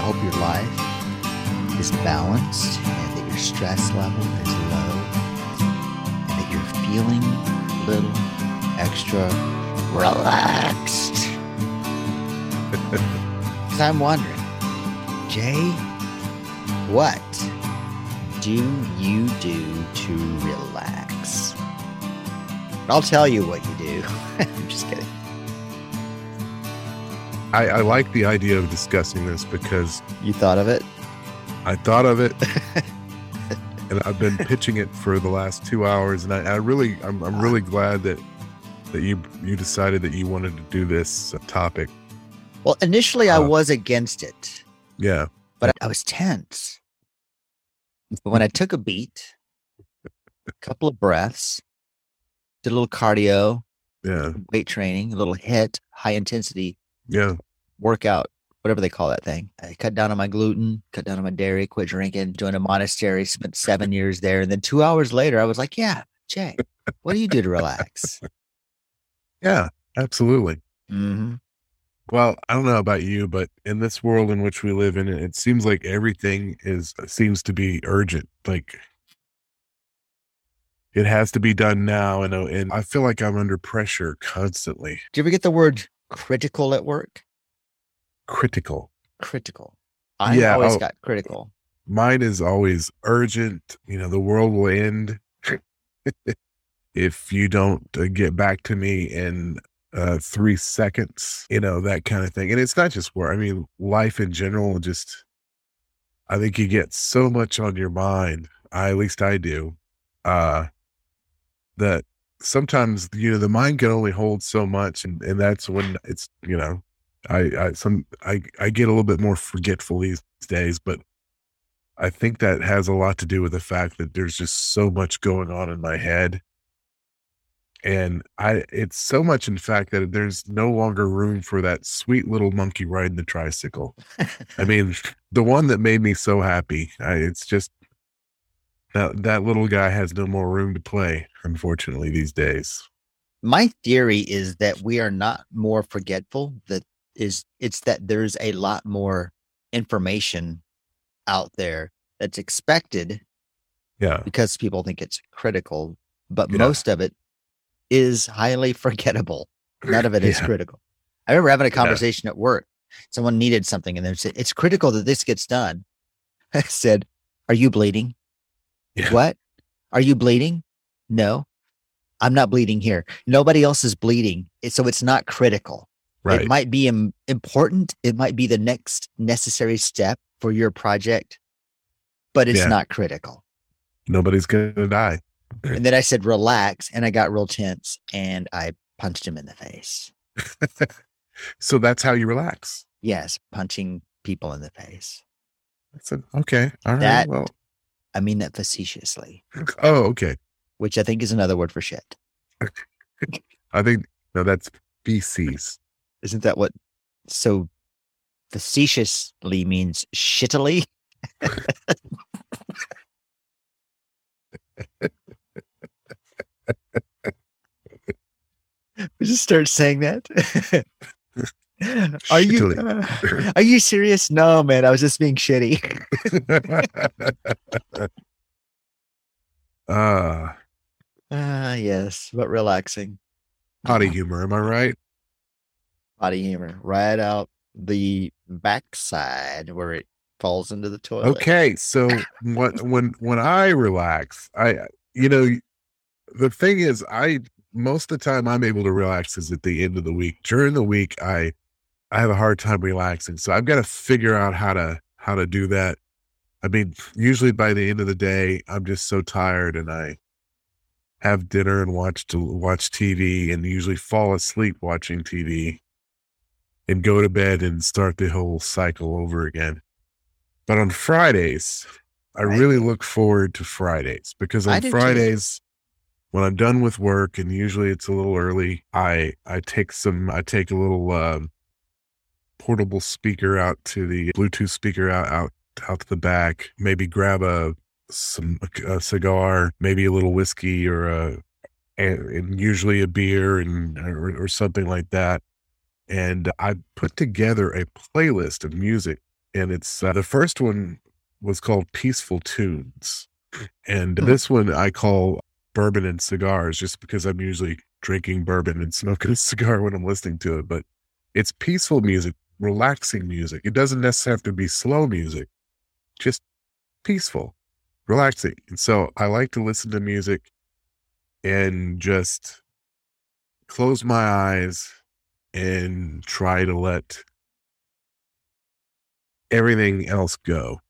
I hope your life is balanced and that your stress level is low and that you're feeling a little extra relaxed. Because I'm wondering, Jay, what do you do to relax? I'll tell you what you do. I'm just kidding. I, I like the idea of discussing this because You thought of it? I thought of it and I've been pitching it for the last two hours, and I, I really, I'm, I'm really glad that that you you decided that you wanted to do this topic. Well, initially I Uh, was against it, Yeah, but I was tense. But when I took a beat, a couple of breaths, did a little cardio, yeah, weight training, a little hit, high intensity yeah. workout, whatever they call that thing. I cut down on my gluten, cut down on my dairy, quit drinking, joined a monastery, spent seven years there. And then two hours later, I was like, yeah, Jay, what do you do to relax? Yeah, absolutely. Mm-hmm. Well, I don't know about you, but in this world in which we live in, it seems like everything is seems to be urgent. Like it has to be done now, and uh, and I feel like I'm under pressure constantly. Do you ever get the word critical at work? Critical. Critical. I Yeah, always oh. got critical. Mine is always urgent. You know, the world will end if you don't uh, get back to me in uh, three seconds. You know that kind of thing. And it's not just work. I mean, life in general. Just, I think you get so much on your mind. I at least I do. Uh, that sometimes you know the mind can only hold so much, and and that's when it's you know. I, I some I I get a little bit more forgetful these days, but I think that has a lot to do with the fact that there's just so much going on in my head. And I it's so much in fact that there's no longer room for that sweet little monkey riding the tricycle. I mean, the one that made me so happy. I, it's just that that little guy has no more room to play, unfortunately, these days. My theory is that we are not more forgetful. That is, it's that there's a lot more information out there that's expected Yeah. because people think it's critical, but Yeah. most of it is highly forgettable. None of it is Yeah. critical. I remember having a conversation at work. Someone needed something and they said, It's critical that this gets done. I said, Are you bleeding? Yeah. What? Are you bleeding? No, I'm not bleeding here. Nobody else is bleeding. So it's not critical. Right. It might be Im- important. It might be the next necessary step for your project, but it's Yeah. not critical. Nobody's gonna die. And then I said, relax. And I got real tense and I punched him in the face. So that's how you relax. Yes, punching people in the face. I said, okay, all right. That- well, I mean that facetiously, oh, okay. which I think is another word for shit. I think no, that's feces. Isn't that what so facetiously means shittily? we just start saying that. Are you uh, are you serious? No, man. I was just being shitty. Ah, Ah, yes, but relaxing. potty humor. Am I right? Body humor right out the backside where it falls into the toilet. Okay, so when when when I relax, I you know the thing is I most of the time I'm able to relax is at the end of the week. During the week I I have a hard time relaxing. So I've got to figure out how to how to do that. I mean, usually by the end of the day, I'm just so tired and I have dinner and watch to watch TV and usually fall asleep watching TV and go to bed and start the whole cycle over again. But on Fridays, I Right. really look forward to Fridays because on too. Fridays, when I'm done with work and usually it's a little early, I I take some I take a little um, portable speaker out to the Bluetooth speaker out out out to the back. Maybe grab a some a cigar, maybe a little whiskey or a and, and usually a beer and or, or something like that. And I put together a playlist of music and it's uh, the first one was called Peaceful Tunes, and Hmm. this one I call Bourbon and Cigars, just because I'm usually drinking bourbon and smoking a cigar when I'm listening to it. But it's peaceful music, relaxing music. It doesn't necessarily have to be slow music, just peaceful, relaxing. And so I like to listen to music and just close my eyes and try to let everything else go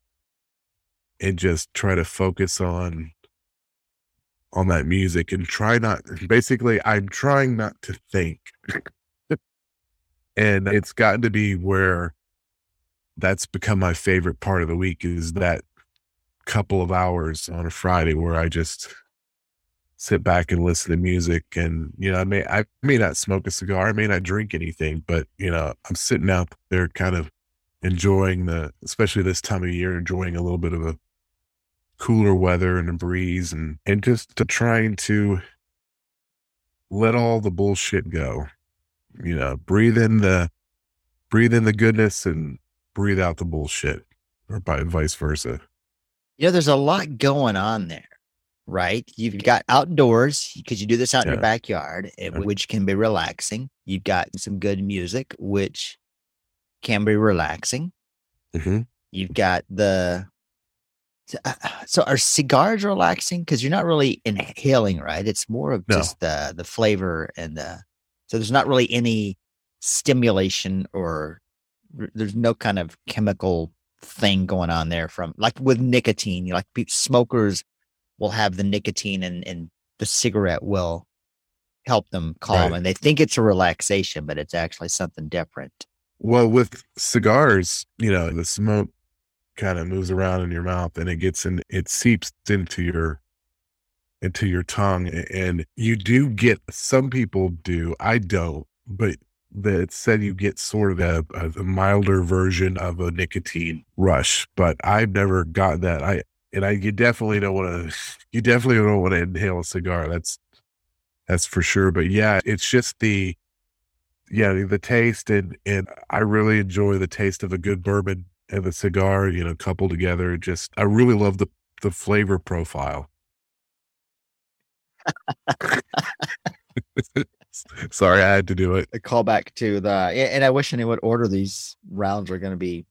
and just try to focus on on that music and try not basically I'm trying not to think. and it's gotten to be where that's become my favorite part of the week is that couple of hours on a Friday where I just sit back and listen to music and you know I may I may not smoke a cigar, I may not drink anything, but you know, I'm sitting out there kind of enjoying the especially this time of year, enjoying a little bit of a cooler weather and a breeze and and just to trying to let all the bullshit go. You know, breathe in the breathe in the goodness and breathe out the bullshit or by vice versa. You know, there's a lot going on there, right? You've got outdoors because you do this out in Yeah. your backyard, eh, Yeah. which can be relaxing. You've got some good music, which can be relaxing. Mm-hmm. You've got the. so, uh, So are cigars relaxing? Because you're not really inhaling, right? It's more of No. just the the flavor and the. So there's not really any stimulation or there's no kind of chemical thing going on there from like with nicotine. Like smokers will have the nicotine and and the cigarette will help them calm, Right. and they think it's a relaxation, but it's actually something different. Well, with cigars, you know, the smoke kind of moves around in your mouth and it gets in, it seeps into your, into your tongue. And you do get, some people do, I don't, but that said you get sort of a, a milder version of a nicotine rush, but I've never got that. I, and I, you definitely don't want to, you definitely don't want to inhale a cigar. That's, that's for sure. But yeah, it's just the, yeah, the taste and and I really enjoy the taste of a good bourbon and a cigar, you know, coupled together. Just I really love the the flavor profile. Sorry, I had to do it. A callback to the, and I wish I knew what order these rounds are going to be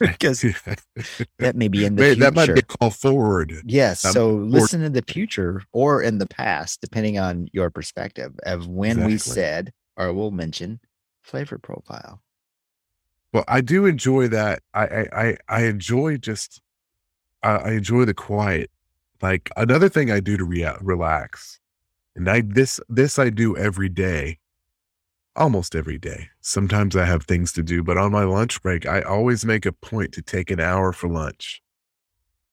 because that may be in the May- future. that might be called forward. Yes. Um, so listen in the future or in the past, depending on your perspective of when we said or we'll mention flavor profile. Well, I do enjoy that. I I I, I enjoy just I, I enjoy the quiet. Like another thing I do to rea- relax, and I this this I do every day, almost every day. Sometimes I have things to do, but on my lunch break, I always make a point to take an hour for lunch,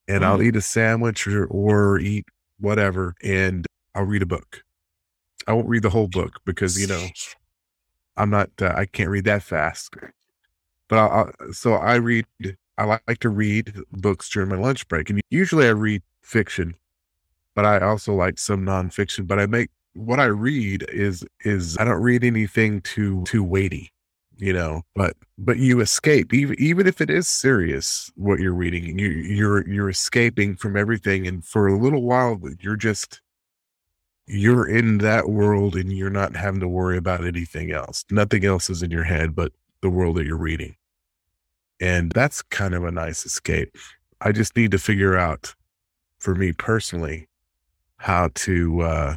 and I'll eat a sandwich or or eat whatever, and I'll read a book. I won't read the whole book because you know I'm not uh, I can't read that fast. But I, I so I read I like, like to read books during my lunch break and usually I read fiction, but I also like some nonfiction. But I make what I read is is I don't read anything too too weighty, you know. But but you escape even even if it is serious what you're reading. You you're you're escaping from everything, and for a little while you're just you're in that world and you're not having to worry about anything else. Nothing else is in your head but the world that you're reading. And that's kind of a nice escape. I just need to figure out for me personally how to uh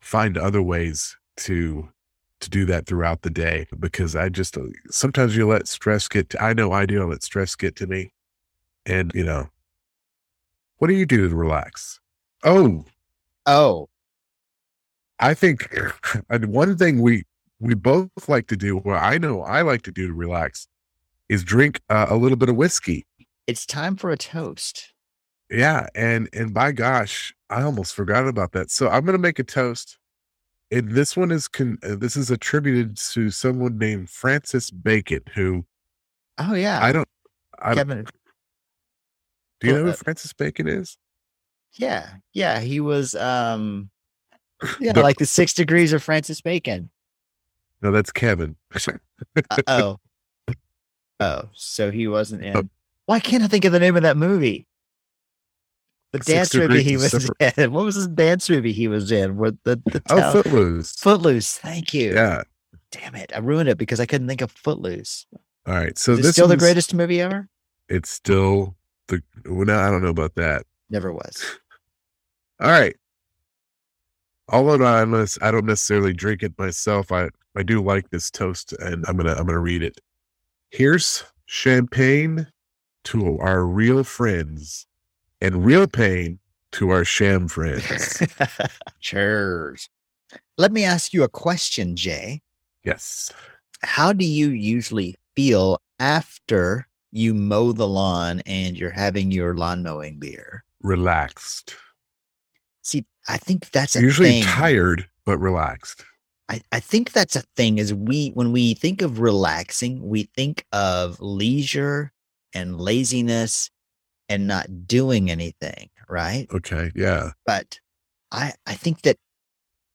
find other ways to to do that throughout the day because I just uh, sometimes you let stress get to, I know I do I let stress get to me. And you know, what do you do to relax? Oh, Oh, I think and one thing we we both like to do, well, I know I like to do to relax, is drink uh, a little bit of whiskey. it's time for a toast. Yeah, and and by gosh, I almost forgot about that. So I'm gonna make a toast, and this one is con- uh, this is attributed to someone named Francis Bacon, who Oh yeah, I don't. I don't, Kevin. do you know who uh, Francis Bacon is? Yeah, yeah, he was um, yeah, The- like the six degrees of Francis Bacon. No, that's Kevin. Uh, oh, Oh, so he wasn't in. Oh. Why can't I think of the name of that movie? The dance movie he was Separate- in. What was his dance movie he was in? With the, the Oh, town- Footloose. Footloose. Thank you. Yeah. Damn it. I ruined it because I couldn't think of Footloose. All right. So Is this still the greatest movie ever? It's still the. Well, no, I don't know about that. Never was. All right. Although I I don't necessarily drink it myself. I I do like this toast, and I'm gonna I'm gonna read it. Here's champagne to our real friends, and real pain to our sham friends. Cheers. Let me ask you a question, Jay. yes. How do you usually feel after you mow the lawn and you're having your lawn mowing beer? Relaxed. See, I think that's a Usually thing. tired, but relaxed. I, I think that's a thing is we when we think of relaxing, we think of leisure and laziness and not doing anything, right? Okay. Yeah. But I I think that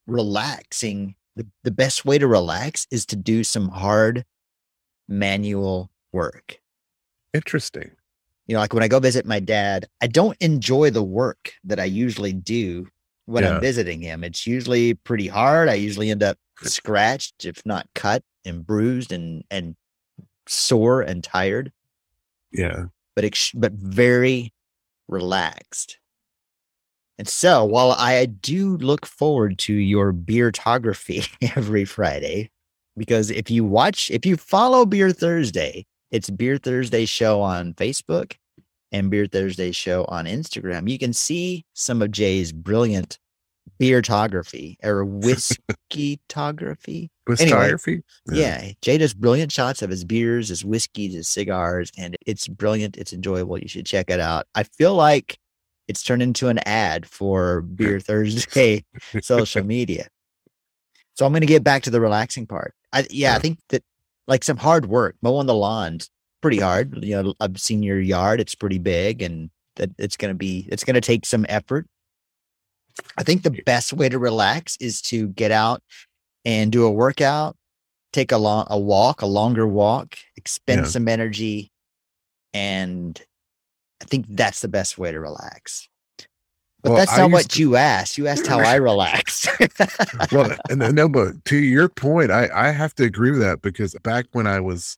relaxing the, the best way to relax is to do some hard manual work. Interesting. You know, like when I go visit my dad, I don't enjoy the work that I usually do when Yeah. I'm visiting him. It's usually pretty hard. I usually end up scratched, if not cut and bruised and and sore and tired, Yeah. But ex- but very relaxed. And so, while I do look forward to your beertography every Friday, because if you watch, if you follow Beer Thursday, it's Beer Thursday show on Facebook and Beer Thursday show on Instagram. You can see some of Jay's brilliant beertography or whiskeytography. Wistography? Yeah. Jay does brilliant shots of his beers, his whiskeys, his cigars, and it's brilliant. It's enjoyable. You should check it out. I feel like it's turned into an ad for Beer Thursday social media. So I'm going to get back to the relaxing part. I, yeah, I think that like some hard work, mowing the lawn's pretty hard. You know, I've seen your yard; it's pretty big, and that it's going to be it's going to take some effort. I think the best way to relax is to get out and do a workout, take a long a walk, a longer walk, expend Yeah. some energy, and I think that's the best way to relax. But Well, that's not what to- you asked. You asked how I relax. well, and no, but to your point, I, I have to agree with that because back when I was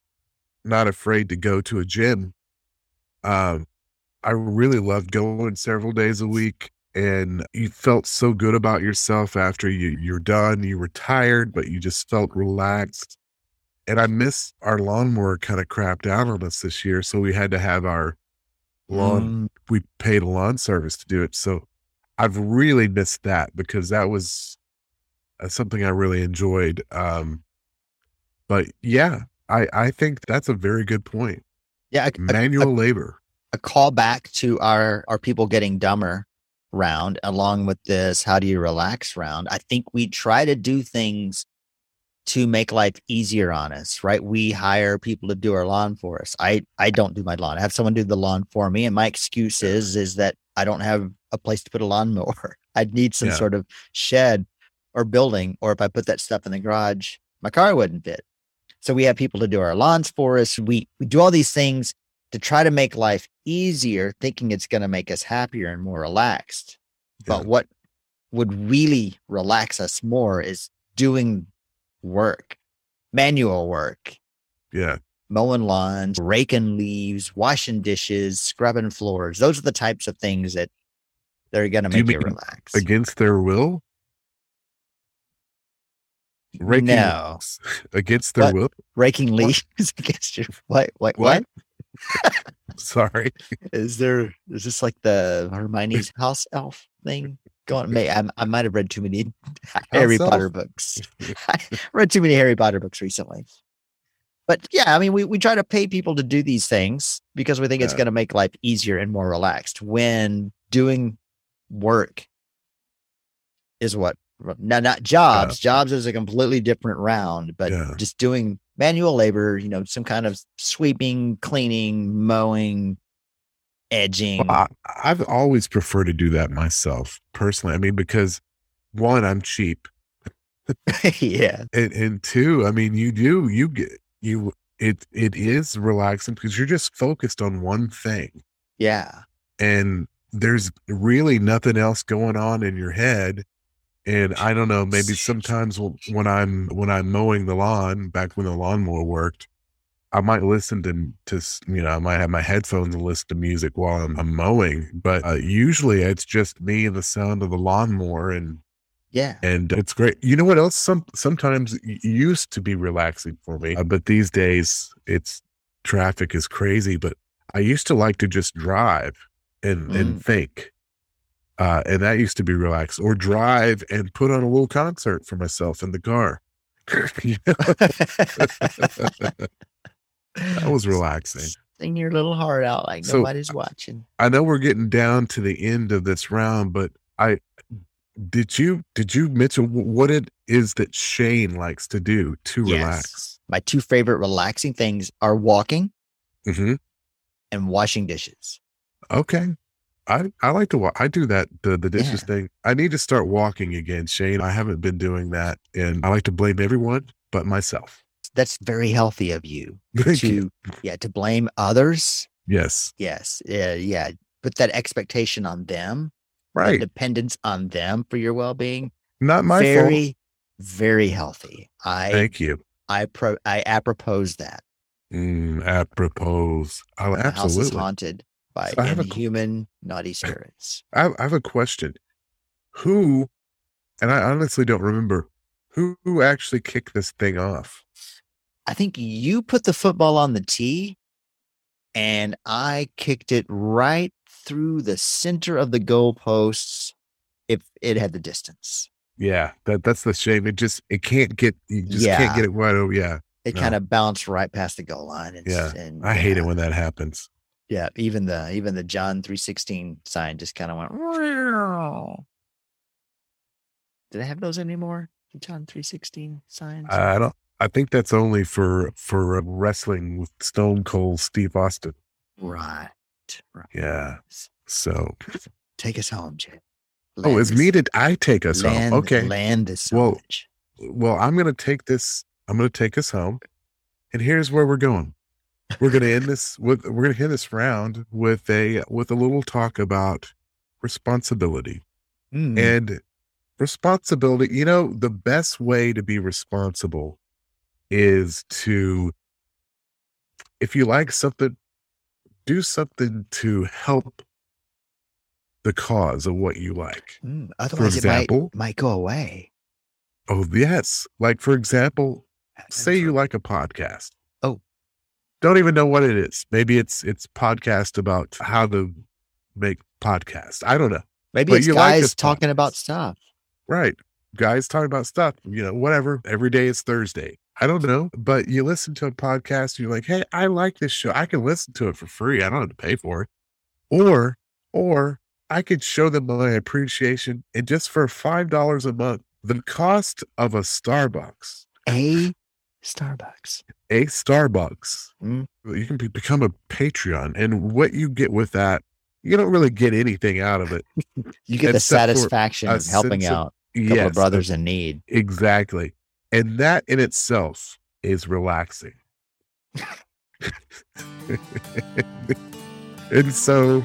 not afraid to go to a gym, um, I really loved going several days a week, and you felt so good about yourself after you you're done. You were tired, but you just felt relaxed. And I miss our lawnmower kind of crapped out on us this year, so we had to have our lawn Mm, we paid a lawn service to do it. So I've really missed that because that was uh, something I really enjoyed. Um, but yeah, I, I think that's a very good point. yeah, a, a, Manual labor. a call back to our our people getting dumber round, along with this how do you relax round. I think we try to do things to make life easier on us, right? We hire people to do our lawn for us. I I don't do my lawn. I have someone do the lawn for me, and my excuse is is that I don't have a place to put a lawnmower. I'd need some Yeah. sort of shed or building, or if I put that stuff in the garage, my car wouldn't fit. So we have people to do our lawns for us. We we do all these things to try to make life easier, thinking it's going to make us happier and more relaxed. Yeah. But what would really relax us more is doing work, manual work, Yeah. mowing lawns, raking leaves, washing dishes, scrubbing floors. Those are the types of things that they're going to Do you make you relax. Against their will? Raking no, against their What? will? raking leaves against your what? What? What? Sorry. Is there? Is this like the Hermione's house elf thing going? May I, I might have read too many Harry? Potter books. I read too many Harry Potter books recently. But yeah, I mean, we, we try to pay people to do these things because we think it's going to make life easier and more relaxed. When doing work is what now not jobs. Jobs is a completely different round, but Yeah. just doing manual labor, you know, some kind of sweeping, cleaning, mowing, edging. Well, I, I've always preferred to do that myself personally. I mean, because one, I'm cheap. yeah. And, and two, I mean, you do, you get, you, it it is relaxing because you're just focused on one thing Yeah. and there's really nothing else going on in your head and i don't know maybe sometimes when i'm when i'm mowing the lawn back when the lawnmower worked i might listen to to you know i might have my headphones and listen to music while i'm, I'm mowing but uh, usually it's just me and the sound of the lawnmower and Yeah. and it's great. You know what else? Some sometimes used to be relaxing for me, uh, but these days it's traffic is crazy. But I used to like to just drive and and think, uh, and that used to be relaxed. Or drive and put on a little concert for myself in the car. That was relaxing. Sing your little heart out like So, nobody's watching. I know we're getting down to the end of this round, but I did you did you mention what it is that Shayne likes to do to relax? My two favorite relaxing things are walking hmm and washing dishes. Okay. I, I like to walk. I do that the the dishes Yeah. thing. I need to start walking again, Shayne. I haven't been doing that, and I like to blame everyone but myself. That's very healthy of you Thank you. to yeah to blame others. Yes, Yes, yeah, yeah. Put that expectation on them, right. dependence on them for your well being. Not my very, very healthy. I. Thank you. I pro I apropos that. Mm, apropos. I, The house is absolutely. haunted by I have a naughty spirits. I, I have a question. Who, and I honestly don't remember who, who actually kicked this thing off. I think you put the football on the tee and I kicked it right through the center of the goalposts if it had the distance. Yeah, that that's the shame. It just it can't get you just can't get it right over. Yeah, It No. kind of bounced right past the goal line. And, Yeah, and I hate it when that happens. Yeah, even the even the John three sixteen sign just kind of went. Do they have those anymore? The John three sixteen signs. I don't. I think that's only for for uh, wrestling with Stone Cold Steve Austin. right, right. Yeah. So, Take us home, Jay. oh, it's me to I take us land, home. Okay. land this Well. Well, I'm gonna take this. I'm gonna take us home, and here's where we're going. We're gonna end this with we're gonna end this round with a with a little talk about responsibility. Mm, And responsibility, you know, the best way to be responsible is to, if you like something, do something to help the cause of what you like. mm, Otherwise, example- it might, might go away. Oh, yes. Like, for example, say you like a podcast. Don't even know what it is. Maybe it's it's podcast about how to make podcasts. I don't know. Maybe but it's like guys this talking about stuff. Right. Guys talking about stuff, you know, whatever. Every day is Thursday. I don't know. But you listen to a podcast and you're like, hey, I like this show. I can listen to it for free. I don't have to pay for it. Or, or I could show them my appreciation and just for five dollars a month, the cost of a Starbucks, A Starbucks. a Starbucks, Mm. you can be, become a Patreon. And what you get with that, you don't really get anything out of it. You get the satisfaction of helping sense of- out a couple Yes, of brothers in need. Exactly. And that in itself is relaxing. and so,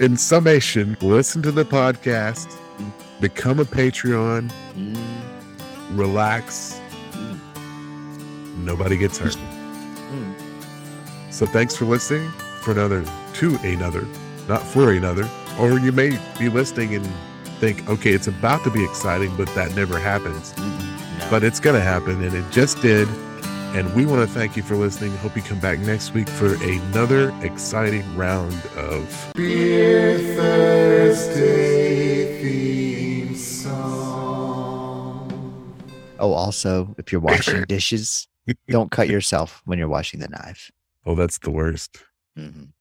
in summation, listen to the podcast, become a Patreon, Mm, relax, nobody gets hurt. mm. So, thanks for listening for another, to another, not for another. Or you may be listening and think, okay, it's about to be exciting, but that never happens. Mm, no. but it's going to happen and it just did and we want to thank you for listening hope you come back next week for another exciting round of beer thursday theme song oh, also, if you're washing dishes, don't cut yourself when you're washing the knife. oh that's the worst Mhm.